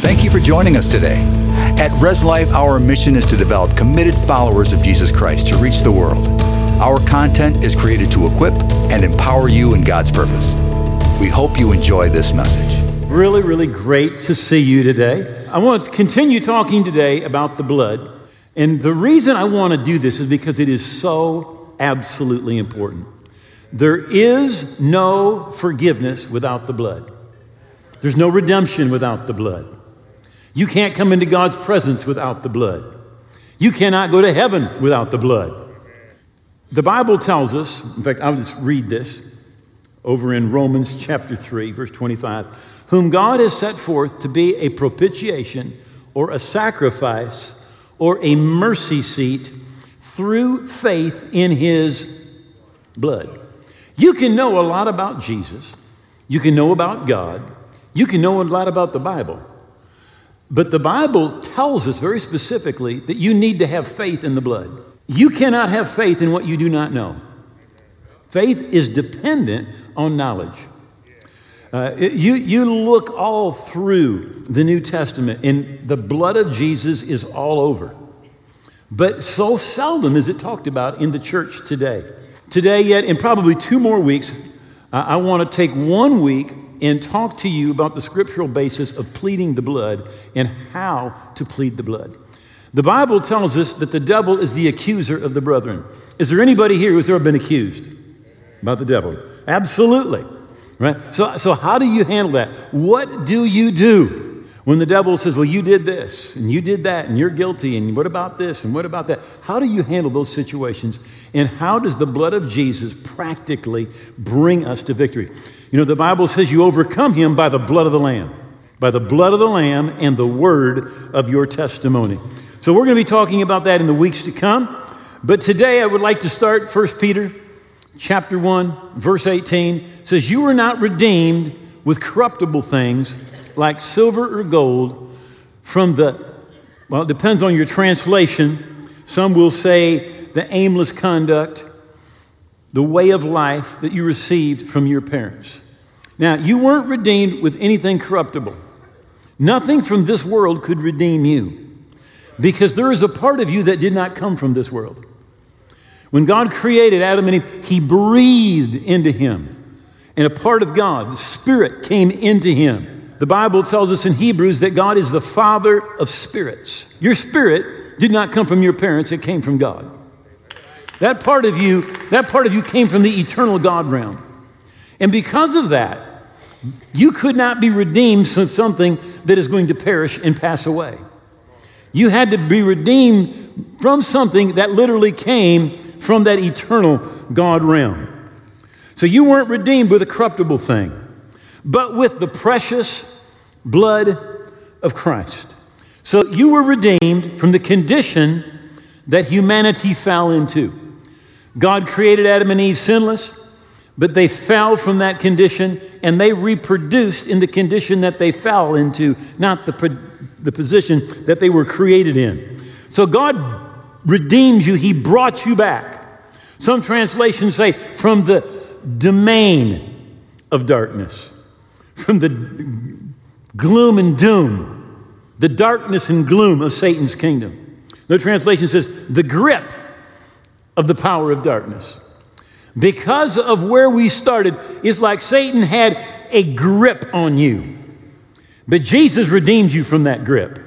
Thank you for joining us today. At Res Life, our mission is to develop committed followers of Jesus Christ to reach the world. Our content is created to equip and empower you in God's purpose. We hope you enjoy this message. Really, really great to see you today. I want to continue talking today about the blood. And the reason I want to do this is because it is so absolutely important. There is no forgiveness without the blood. There's no redemption without the blood. You can't come into God's presence without the blood. You cannot go to heaven without the blood. The Bible tells us, in fact, I'll just read this over in Romans chapter 3, verse 25, whom God has set forth to be a propitiation or a sacrifice or a mercy seat through faith in his blood. You can know a lot about Jesus, you can know about God, you can know a lot about the Bible. But the Bible tells us very specifically that you need to have faith in the blood. You cannot have faith in what you do not know. Faith is dependent on knowledge. Uh, it, you, you look all through the New Testament, and the blood of Jesus is all over. But so seldom is it talked about in the church today. Today, yet, in probably two more weeks, I want to take one week and talk to you about the scriptural basis of pleading the blood and how to plead the blood. The Bible tells us that the devil is the accuser of the brethren. Is there anybody here who's ever been accused about the devil? Absolutely. Right? So, so how do you handle that? What do you do? When the devil says, Well, you did this, and you did that, and you're guilty, and what about this, and what about that? How do you handle those situations? And how does the blood of Jesus practically bring us to victory? You know, the Bible says you overcome him by the blood of the Lamb, by the blood of the Lamb and the word of your testimony. So we're going to be talking about that in the weeks to come. But today I would like to start 1 Peter chapter 1, verse 18 says, You were not redeemed with corruptible things like silver or gold from the, well, it depends on your translation. Some will say the aimless conduct, the way of life that you received from your parents. Now, you weren't redeemed with anything corruptible. Nothing from this world could redeem you because there is a part of you that did not come from this world. When God created Adam and Eve, He breathed into him. And a part of God, the Spirit, came into him. The Bible tells us in Hebrews that God is the Father of spirits. Your spirit did not come from your parents, it came from God. That part of you, that part of you came from the eternal God realm. And because of that, you could not be redeemed from something that is going to perish and pass away. You had to be redeemed from something that literally came from that eternal God realm. So you weren't redeemed with a corruptible thing, but with the precious blood of Christ. So you were redeemed from the condition that humanity fell into. God created Adam and Eve sinless, but they fell from that condition and they reproduced in the condition that they fell into, not the, the position that they were created in. So God redeemed you, He brought you back. Some translations say from the domain of darkness, from the gloom and doom, the darkness and gloom of Satan's kingdom. The translation says the grip of the power of darkness. Because of where we started, it's like Satan had a grip on you. But Jesus redeemed you from that grip.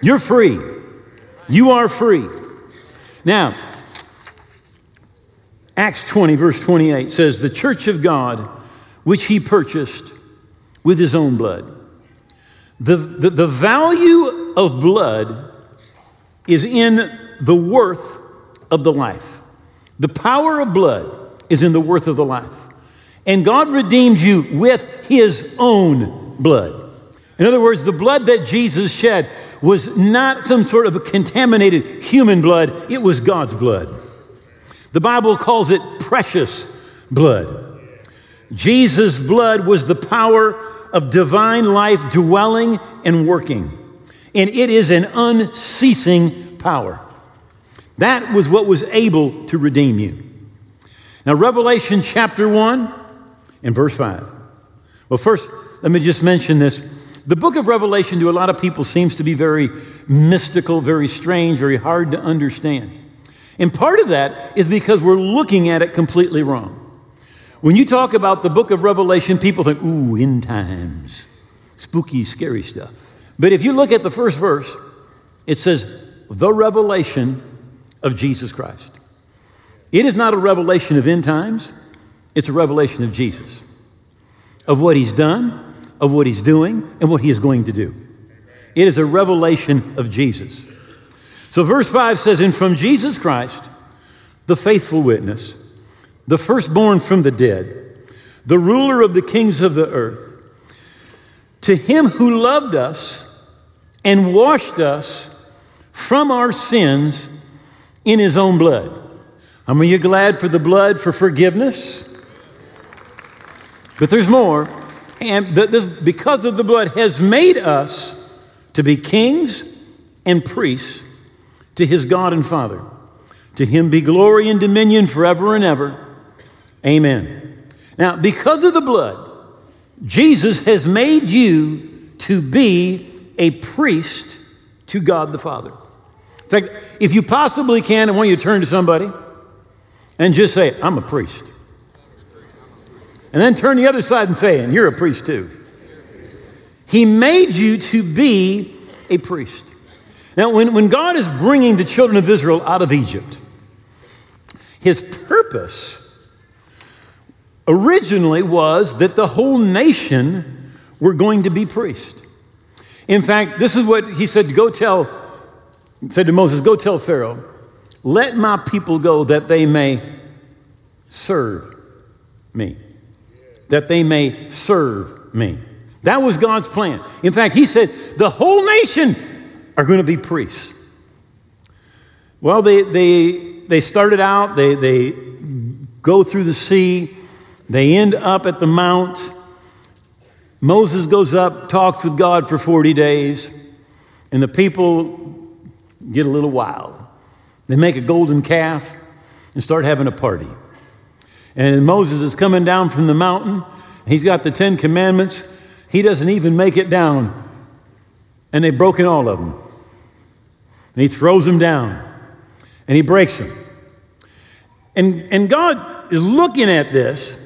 You're free. You are free. Now, Acts 20, verse 28 says, The church of God, which he purchased with his own blood. The, the, the value of blood is in the worth of the life. The power of blood is in the worth of the life. And God redeemed you with his own blood. In other words, the blood that Jesus shed was not some sort of a contaminated human blood, it was God's blood. The Bible calls it precious blood. Jesus' blood was the power of divine life dwelling and working, and it is an unceasing power. That was what was able to redeem you. Now, Revelation chapter 1 and verse 5. Well, first, let me just mention this. The book of Revelation to a lot of people seems to be very mystical, very strange, very hard to understand. And part of that is because we're looking at it completely wrong. When you talk about the book of Revelation, people think, ooh, end times, spooky, scary stuff. But if you look at the first verse, it says, the revelation of Jesus Christ. It is not a revelation of end times, it's a revelation of Jesus, of what he's done, of what he's doing and what he is going to do. It is a revelation of Jesus. So, verse 5 says, And from Jesus Christ, the faithful witness, the firstborn from the dead, the ruler of the kings of the earth, to him who loved us and washed us from our sins in his own blood. I mean, you glad for the blood for forgiveness? But there's more and this, because of the blood, has made us to be kings and priests to his God and Father. To him be glory and dominion forever and ever. Amen. Now, because of the blood, Jesus has made you to be a priest to God the Father. In fact, if you possibly can, I want you to turn to somebody and just say, I'm a priest. And then turn the other side and say, and you're a priest too. He made you to be a priest. Now, when, when God is bringing the children of Israel out of Egypt, his purpose originally was that the whole nation were going to be priests. In fact, this is what he said go tell, said to Moses, go tell Pharaoh, let my people go that they may serve me that they may serve me. That was God's plan. In fact, he said, the whole nation are going to be priests. Well, they, they, they started out, they, they go through the sea, they end up at the mount. Moses goes up, talks with God for 40 days, and the people get a little wild. They make a golden calf and start having a party. And Moses is coming down from the mountain. He's got the Ten Commandments. He doesn't even make it down. And they've broken all of them. And he throws them down and he breaks them. And, and God is looking at this.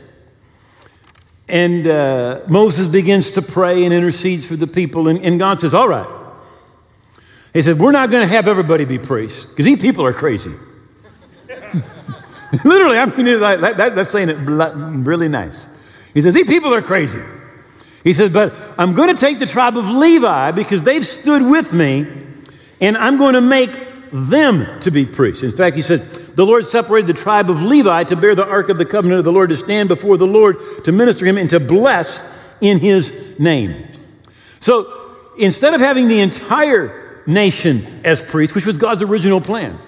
And uh, Moses begins to pray and intercedes for the people. And, and God says, All right. He said, We're not going to have everybody be priests because these people are crazy. Literally, I mean, that, that, that's saying it really nice. He says, These people are crazy. He says, But I'm going to take the tribe of Levi because they've stood with me, and I'm going to make them to be priests. In fact, he said, The Lord separated the tribe of Levi to bear the ark of the covenant of the Lord, to stand before the Lord, to minister him, and to bless in his name. So instead of having the entire nation as priests, which was God's original plan,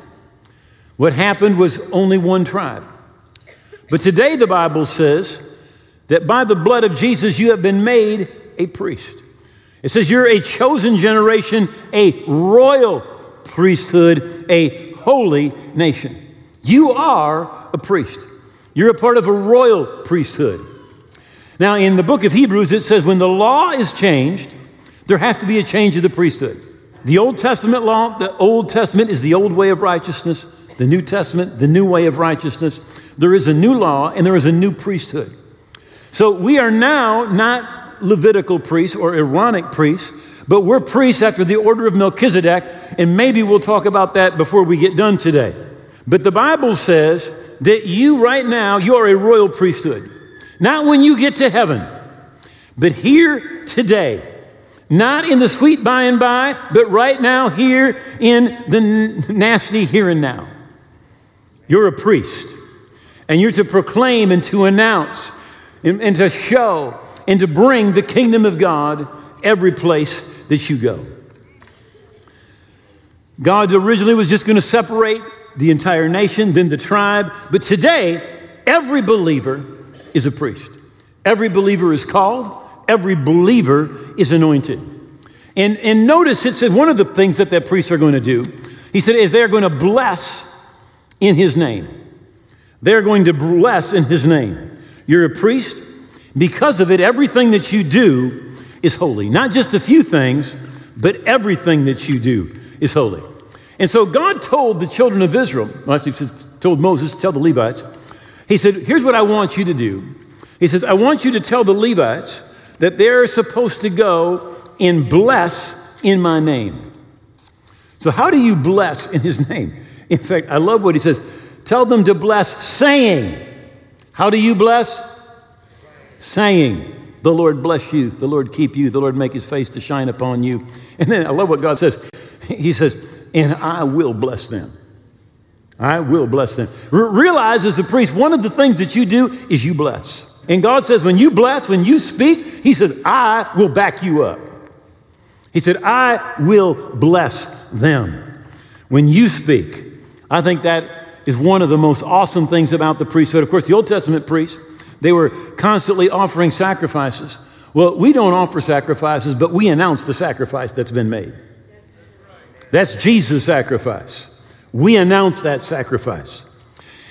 what happened was only one tribe. But today the Bible says that by the blood of Jesus you have been made a priest. It says you're a chosen generation, a royal priesthood, a holy nation. You are a priest. You're a part of a royal priesthood. Now, in the book of Hebrews, it says when the law is changed, there has to be a change of the priesthood. The Old Testament law, the Old Testament is the old way of righteousness the New Testament, the new way of righteousness. There is a new law and there is a new priesthood. So we are now not Levitical priests or Aaronic priests, but we're priests after the order of Melchizedek, and maybe we'll talk about that before we get done today. But the Bible says that you right now, you are a royal priesthood. Not when you get to heaven, but here today. Not in the sweet by and by, but right now, here in the nasty here and now. You're a priest, and you're to proclaim and to announce and, and to show and to bring the kingdom of God every place that you go. God originally was just going to separate the entire nation, then the tribe, but today, every believer is a priest. Every believer is called, every believer is anointed. And, and notice it said one of the things that that priests are going to do, he said, is they're going to bless in his name. They're going to bless in his name. You're a priest. Because of it, everything that you do, is holy. Not just a few things, but everything that you do is holy. And so God told the children of Israel, well, actually, told Moses tell the Levites, He said, Here's what I want you to do. He says, I want you to tell the Levites that they're supposed to go and bless in my name. So, how do you bless in his name? In fact, I love what he says tell them to bless, saying, How do you bless? Saying, The Lord bless you, the Lord keep you, the Lord make his face to shine upon you. And then I love what God says. He says, And I will bless them. I will bless them. realize as a priest, one of the things that you do is you bless. And God says, when you bless, when you speak, He says, I will back you up. He said, I will bless them. When you speak, I think that is one of the most awesome things about the priesthood. Of course, the Old Testament priests, they were constantly offering sacrifices. Well, we don't offer sacrifices, but we announce the sacrifice that's been made. That's Jesus' sacrifice. We announce that sacrifice.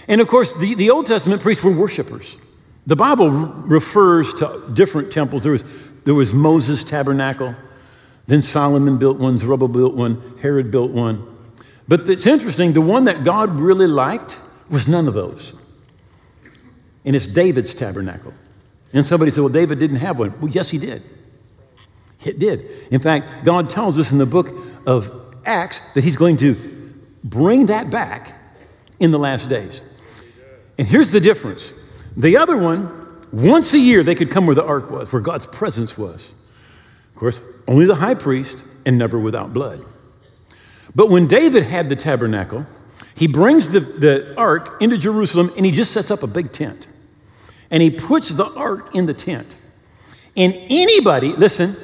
And of course, the, the Old Testament priests were worshipers. The Bible refers to different temples. There was, there was Moses' tabernacle, then Solomon built one, Zerubbabel built one, Herod built one. But it's interesting, the one that God really liked was none of those. And it's David's tabernacle. And somebody said, well, David didn't have one. Well, yes, he did. It did. In fact, God tells us in the book of Acts that he's going to bring that back in the last days. And here's the difference the other one, once a year, they could come where the ark was, where God's presence was. Of course, only the high priest and never without blood. But when David had the tabernacle, he brings the, the ark into Jerusalem and he just sets up a big tent. And he puts the ark in the tent. And anybody, listen,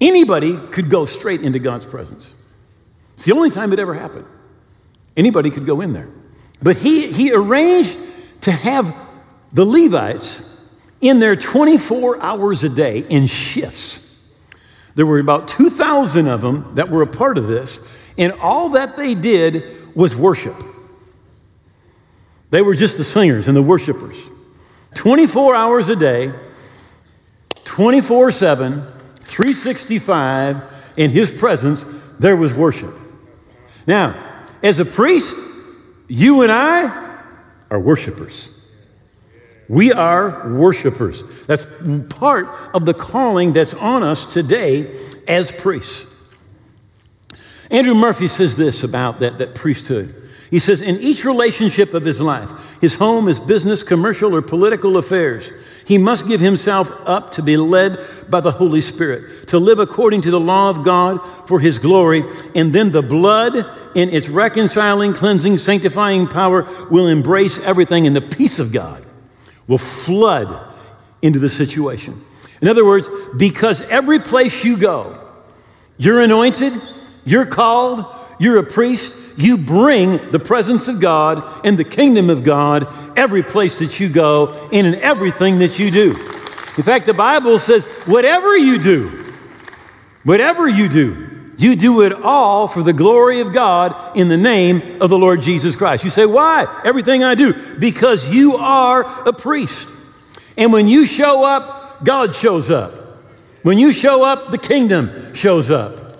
anybody could go straight into God's presence. It's the only time it ever happened. Anybody could go in there. But he, he arranged to have the Levites, in their 24 hours a day in shifts, there were about 2,000 of them that were a part of this, and all that they did was worship. They were just the singers and the worshipers. 24 hours a day, 24 7, 365, in his presence, there was worship. Now, as a priest, you and I are worshipers. We are worshipers. That's part of the calling that's on us today as priests. Andrew Murray says this about that, that priesthood. He says, in each relationship of his life, his home, his business, commercial, or political affairs, he must give himself up to be led by the Holy Spirit, to live according to the law of God for his glory, and then the blood in its reconciling, cleansing, sanctifying power will embrace everything in the peace of God will flood into the situation. In other words, because every place you go, you're anointed, you're called, you're a priest, you bring the presence of God and the kingdom of God every place that you go and in everything that you do. In fact, the Bible says, whatever you do, whatever you do, you do it all for the glory of God in the name of the Lord Jesus Christ. You say, why? Everything I do. Because you are a priest. And when you show up, God shows up. When you show up, the kingdom shows up.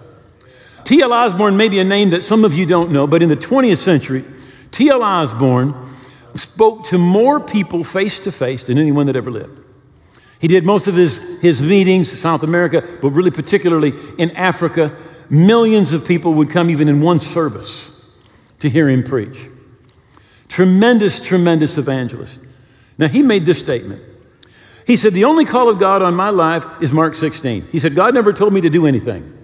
T.L. Osborn may be a name that some of you don't know, but in the 20th century, T.L. Osborn spoke to more people face to face than anyone that ever lived. He did most of his, his meetings, South America, but really particularly in Africa. Millions of people would come even in one service to hear him preach. Tremendous, tremendous evangelist. Now, he made this statement. He said, The only call of God on my life is Mark 16. He said, God never told me to do anything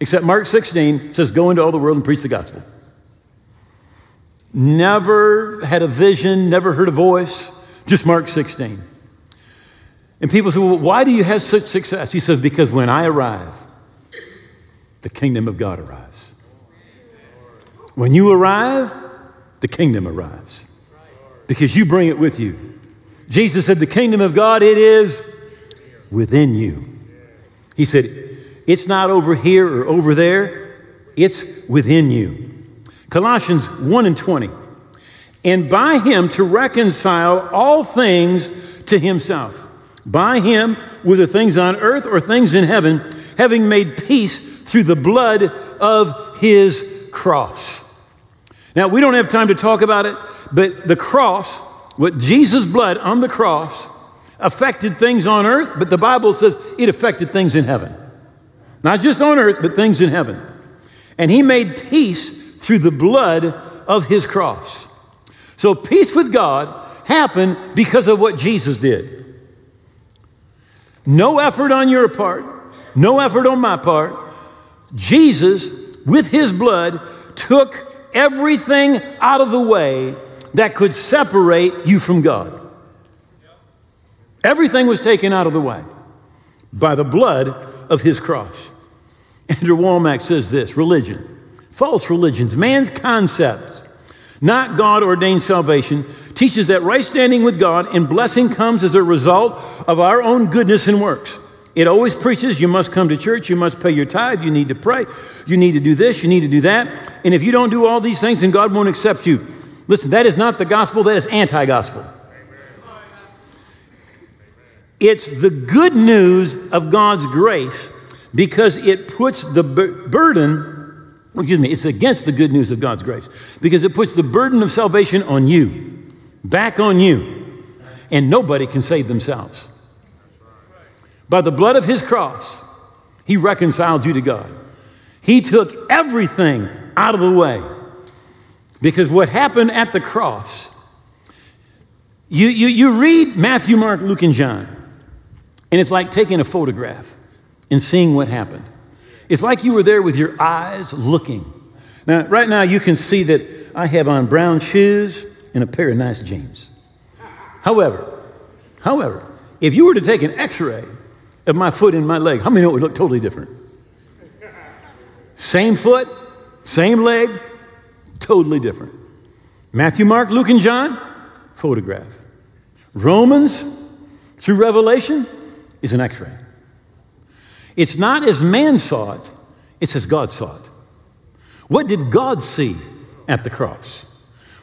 except Mark 16 says, Go into all the world and preach the gospel. Never had a vision, never heard a voice, just Mark 16. And people say, well, why do you have such success? He says, because when I arrive, the kingdom of God arrives. When you arrive, the kingdom arrives because you bring it with you. Jesus said, the kingdom of God, it is within you. He said, it's not over here or over there, it's within you. Colossians 1 and 20. And by him to reconcile all things to himself by him, whether things on earth or things in heaven, having made peace through the blood of his cross. Now, we don't have time to talk about it, but the cross, what Jesus' blood on the cross, affected things on earth, but the Bible says it affected things in heaven. Not just on earth, but things in heaven. And he made peace through the blood of his cross. So, peace with God happened because of what Jesus did. No effort on your part, no effort on my part. Jesus, with his blood, took everything out of the way that could separate you from God. Everything was taken out of the way by the blood of his cross. Andrew Wommack says this religion, false religions, man's concept, not God ordained salvation, teaches that right standing with God and blessing comes as a result of our own goodness and works. It always preaches you must come to church, you must pay your tithe, you need to pray, you need to do this, you need to do that. And if you don't do all these things, then God won't accept you. Listen, that is not the gospel, that is anti gospel. It's the good news of God's grace because it puts the burden, excuse me, it's against the good news of God's grace because it puts the burden of salvation on you, back on you, and nobody can save themselves. By the blood of his cross, he reconciled you to God. He took everything out of the way because what happened at the cross, you, you, you read Matthew, Mark, Luke, and John. And it's like taking a photograph and seeing what happened. It's like you were there with your eyes looking. Now, right now, you can see that I have on brown shoes and a pair of nice jeans. However, however, if you were to take an x ray of my foot and my leg, how many know it would look totally different? Same foot, same leg, totally different. Matthew, Mark, Luke, and John, photograph. Romans through Revelation, is an x ray. It's not as man saw it, it's as God saw it. What did God see at the cross?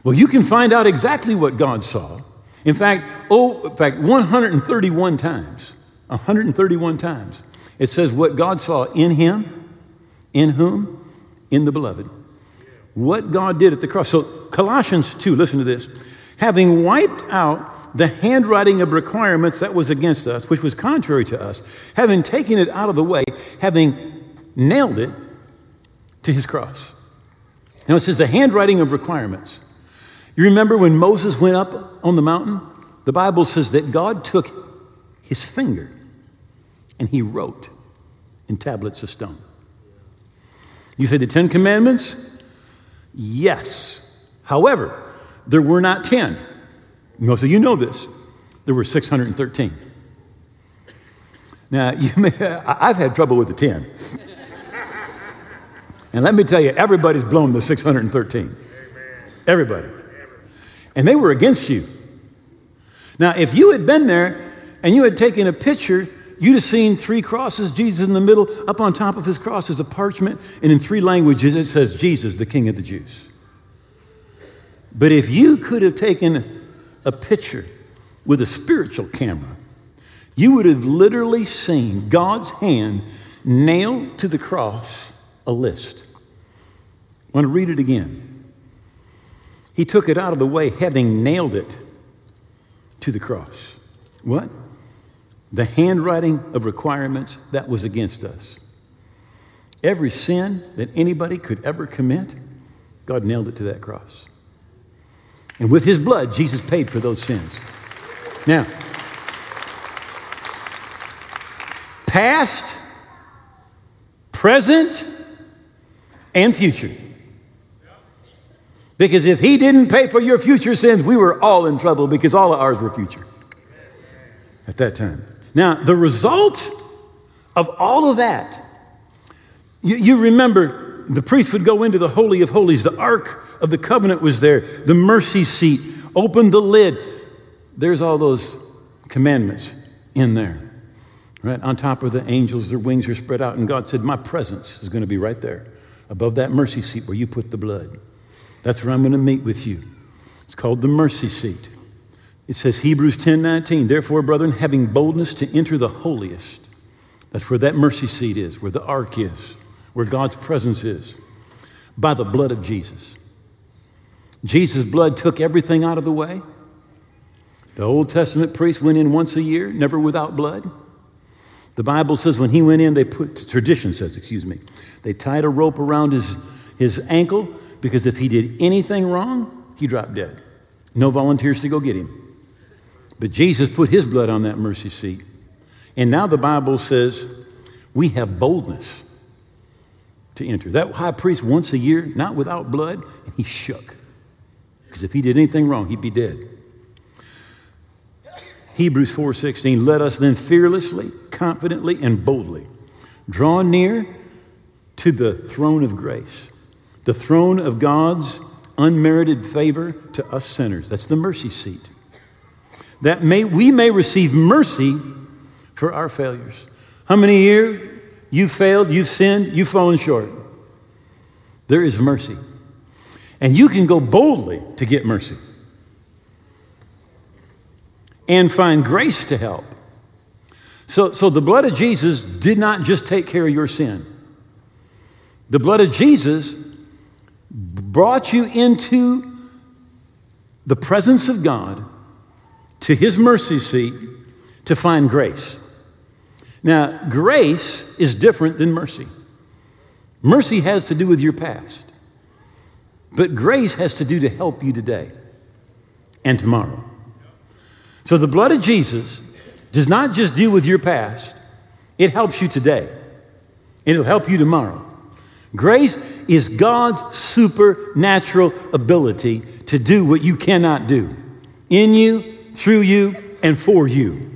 Well, you can find out exactly what God saw. In fact, oh, in fact, 131 times, 131 times, it says what God saw in him, in whom? In the beloved. What God did at the cross. So, Colossians 2, listen to this. Having wiped out the handwriting of requirements that was against us, which was contrary to us, having taken it out of the way, having nailed it to his cross. Now it says the handwriting of requirements. You remember when Moses went up on the mountain? The Bible says that God took his finger and he wrote in tablets of stone. You say the Ten Commandments? Yes. However, there were not ten. Most of you know this. There were 613. Now, you may, I've had trouble with the 10. And let me tell you, everybody's blown the 613. Everybody. And they were against you. Now, if you had been there and you had taken a picture, you'd have seen three crosses, Jesus in the middle. Up on top of his cross is a parchment, and in three languages it says, Jesus, the King of the Jews. But if you could have taken a picture with a spiritual camera, you would have literally seen God's hand nailed to the cross a list. I want to read it again. He took it out of the way, having nailed it to the cross. What? The handwriting of requirements that was against us. Every sin that anybody could ever commit, God nailed it to that cross. And with his blood, Jesus paid for those sins. Now, past, present, and future. Because if he didn't pay for your future sins, we were all in trouble because all of ours were future at that time. Now, the result of all of that, you, you remember the priest would go into the Holy of Holies. The Ark of the Covenant was there, the mercy seat, open the lid. There's all those commandments in there. Right? On top of the angels, their wings are spread out. And God said, My presence is going to be right there, above that mercy seat where you put the blood. That's where I'm going to meet with you. It's called the mercy seat. It says Hebrews 10 19, therefore, brethren, having boldness to enter the holiest. That's where that mercy seat is, where the ark is, where God's presence is, by the blood of Jesus. Jesus' blood took everything out of the way. The Old Testament priest went in once a year, never without blood. The Bible says when he went in, they put, tradition says, excuse me, they tied a rope around his, his ankle because if he did anything wrong, he dropped dead. No volunteers to go get him. But Jesus put his blood on that mercy seat. And now the Bible says we have boldness to enter. That high priest once a year, not without blood, and he shook. Because if he did anything wrong, he'd be dead. Hebrews 4:16 Let us then fearlessly, confidently and boldly draw near to the throne of grace, the throne of God's unmerited favor to us sinners. That's the mercy seat. That may, we may receive mercy for our failures. How many here you failed, you sinned, you've fallen short? There is mercy. And you can go boldly to get mercy and find grace to help. So, so the blood of Jesus did not just take care of your sin. The blood of Jesus brought you into the presence of God, to his mercy seat, to find grace. Now, grace is different than mercy. Mercy has to do with your past, but grace has to do to help you today and tomorrow. So the blood of Jesus does not just deal with your past, it helps you today. And it'll help you tomorrow. Grace is God's supernatural ability to do what you cannot do in you, through you, and for you.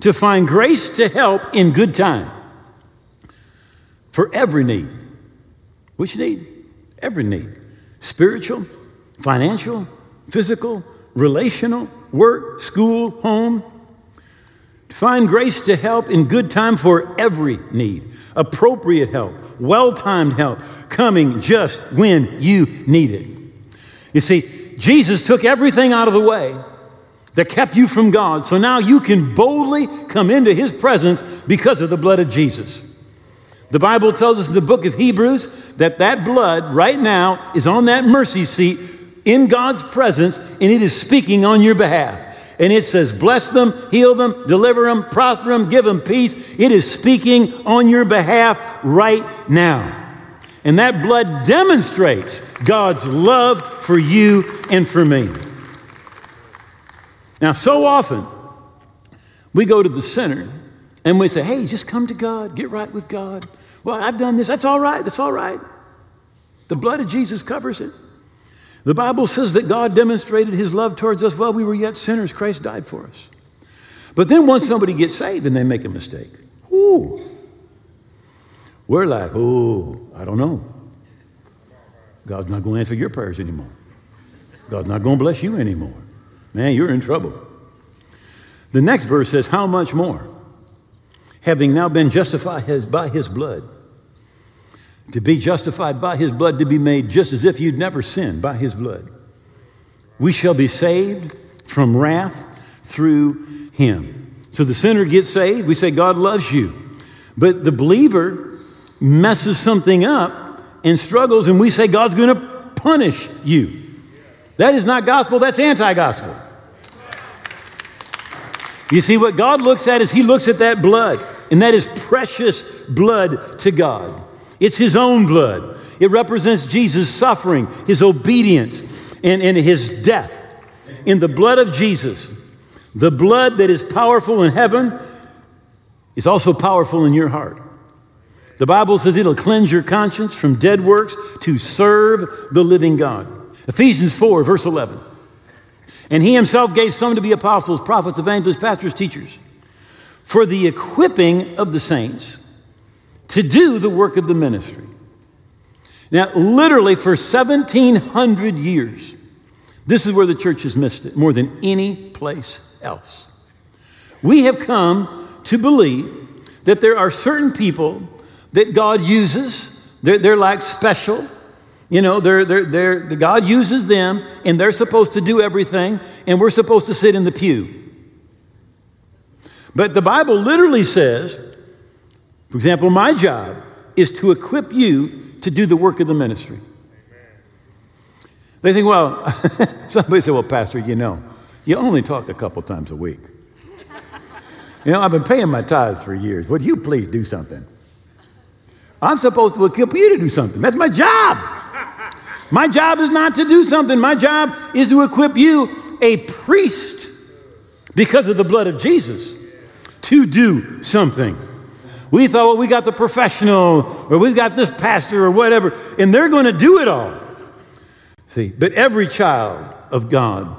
To find grace to help in good time for every need. Which need? Every need. Spiritual, financial, physical, relational, work, school, home. To find grace to help in good time for every need. Appropriate help, well timed help, coming just when you need it. You see, Jesus took everything out of the way that kept you from God, so now you can boldly come into His presence because of the blood of Jesus. The Bible tells us in the book of Hebrews that that blood right now is on that mercy seat in God's presence and it is speaking on your behalf. And it says, bless them, heal them, deliver them, prosper them, give them peace. It is speaking on your behalf right now. And that blood demonstrates God's love for you and for me. Now, so often we go to the center and we say, hey, just come to God, get right with God. Well, I've done this. That's all right. That's all right. The blood of Jesus covers it. The Bible says that God demonstrated his love towards us while we were yet sinners. Christ died for us. But then once somebody gets saved and they make a mistake, ooh, we're like, oh, I don't know. God's not going to answer your prayers anymore. God's not going to bless you anymore. Man, you're in trouble. The next verse says, How much more? Having now been justified by his blood to be justified by his blood, to be made just as if you'd never sinned by his blood. We shall be saved from wrath through him. So the sinner gets saved. We say, God loves you. But the believer messes something up and struggles, and we say, God's going to punish you. That is not gospel, that's anti gospel. You see, what God looks at is He looks at that blood, and that is precious blood to God. It's his own blood. It represents Jesus' suffering, his obedience, and, and his death. In the blood of Jesus, the blood that is powerful in heaven is also powerful in your heart. The Bible says it'll cleanse your conscience from dead works to serve the living God. Ephesians 4, verse 11. And he himself gave some to be apostles, prophets, evangelists, pastors, teachers, for the equipping of the saints to do the work of the ministry. Now, literally for 1700 years, this is where the church has missed it more than any place else. We have come to believe that there are certain people that God uses, they're, they're like special, You know, they're, they're, they're, the God uses them, and they're supposed to do everything, and we're supposed to sit in the pew. But the Bible literally says, for example, my job is to equip you to do the work of the ministry. They think, well, somebody said, well, Pastor, you know, you only talk a couple times a week. You know, I've been paying my tithes for years. Would you please do something? I'm supposed to equip you to do something. That's my job. My job is not to do something. My job is to equip you, a priest, because of the blood of Jesus, to do something. We thought, well, we got the professional, or we've got this pastor, or whatever, and they're going to do it all. See, but every child of God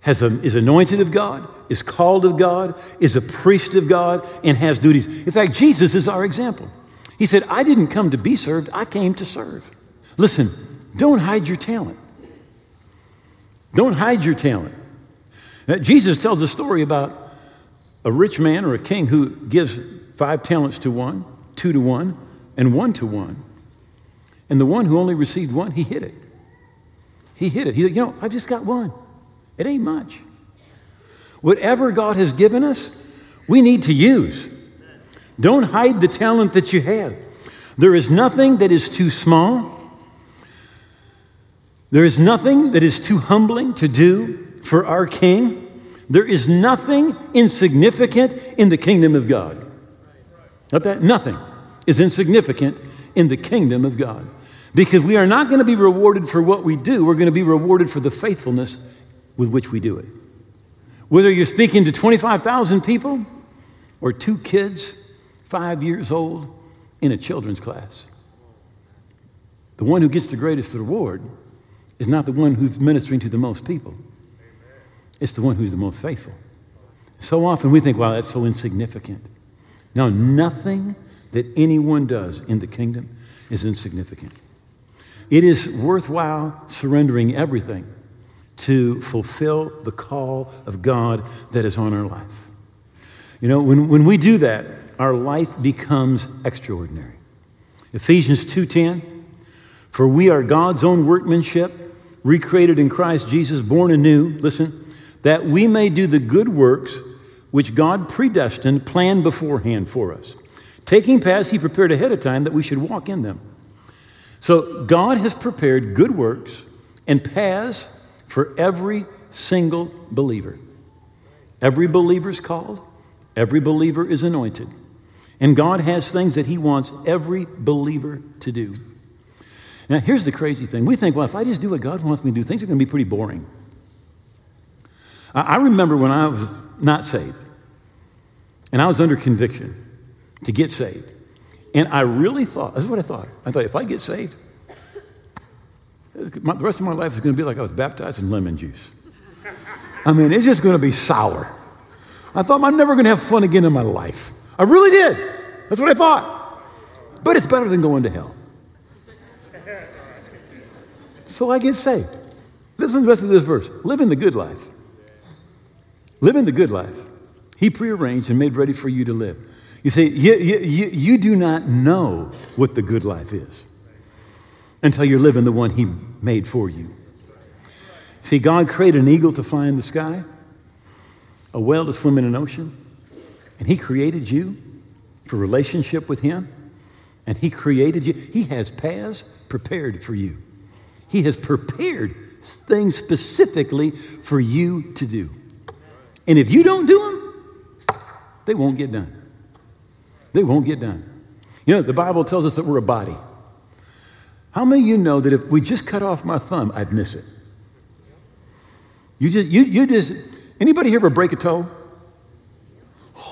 has a, is anointed of God, is called of God, is a priest of God, and has duties. In fact, Jesus is our example. He said, I didn't come to be served, I came to serve. Listen, don't hide your talent. Don't hide your talent. Now, Jesus tells a story about a rich man or a king who gives five talents to one, two to one, and one to one. And the one who only received one, he hid it. He hid it. He said, You know, I've just got one. It ain't much. Whatever God has given us, we need to use. Don't hide the talent that you have. There is nothing that is too small. There is nothing that is too humbling to do for our King. There is nothing insignificant in the kingdom of God. Not that? Nothing is insignificant in the kingdom of God. Because we are not going to be rewarded for what we do, we're going to be rewarded for the faithfulness with which we do it. Whether you're speaking to 25,000 people or two kids, five years old, in a children's class, the one who gets the greatest reward is not the one who's ministering to the most people, it's the one who's the most faithful. So often we think, wow, that's so insignificant. No, nothing that anyone does in the kingdom is insignificant. It is worthwhile surrendering everything to fulfill the call of God that is on our life. You know, when, when we do that, our life becomes extraordinary. Ephesians 2:10 For we are God's own workmanship, recreated in Christ Jesus, born anew, listen, that we may do the good works which God predestined, planned beforehand for us. Taking paths he prepared ahead of time that we should walk in them. So God has prepared good works and paths for every single believer. Every believer is called, every believer is anointed. And God has things that He wants every believer to do. Now, here's the crazy thing. We think, well, if I just do what God wants me to do, things are going to be pretty boring. I remember when I was not saved. And I was under conviction to get saved. And I really thought, this is what I thought. I thought, if I get saved, the rest of my life is going to be like I was baptized in lemon juice. I mean, it's just going to be sour. I thought I'm never going to have fun again in my life. I really did. That's what I thought. But it's better than going to hell. So I get saved. Listen to the rest of this verse. Living the good life. Living the good life. He prearranged and made ready for you to live. You see, you, you, you do not know what the good life is until you're living the one He made for you. See, God created an eagle to fly in the sky, a whale to swim in an ocean, and He created you for relationship with Him, and He created you. He has paths prepared for you. He has prepared things specifically for you to do. And if you don't do them, they won't get done. They won't get done. You know, the Bible tells us that we're a body. How many of you know that if we just cut off my thumb, I'd miss it? You just, you, you just, anybody here ever break a toe?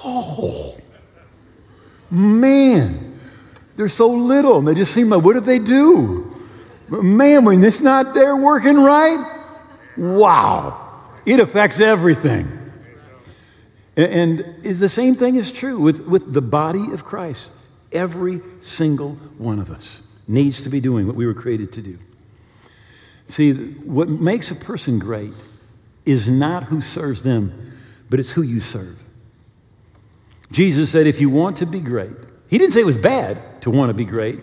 Oh, man, they're so little and they just seem like, what did they do? Man, when it's not there working right, wow, it affects everything. And is the same thing is true with, with the body of Christ. Every single one of us needs to be doing what we were created to do. See, what makes a person great is not who serves them, but it's who you serve. Jesus said, if you want to be great, he didn't say it was bad to want to be great.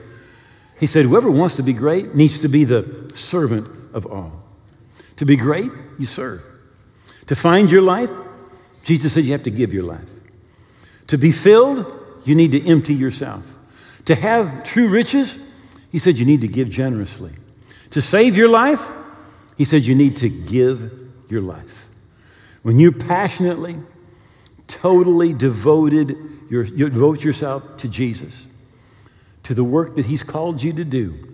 He said, Whoever wants to be great needs to be the servant of all. To be great, you serve. To find your life, Jesus said you have to give your life. To be filled, you need to empty yourself. To have true riches, he said you need to give generously. To save your life, he said you need to give your life. When you passionately, totally devoted, your, you devote yourself to Jesus, to the work that he's called you to do,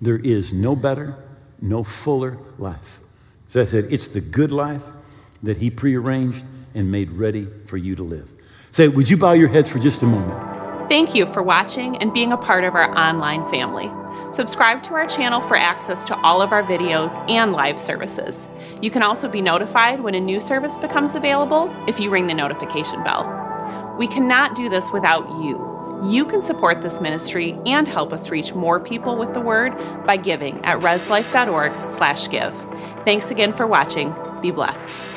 there is no better, no fuller life. As I said, it's the good life that he prearranged and made ready for you to live. Say, would you bow your heads for just a moment? Thank you for watching and being a part of our online family. Subscribe to our channel for access to all of our videos and live services. You can also be notified when a new service becomes available if you ring the notification bell. We cannot do this without you. You can support this ministry and help us reach more people with the word by giving at reslife.org/give. Thanks again for watching. Be blessed.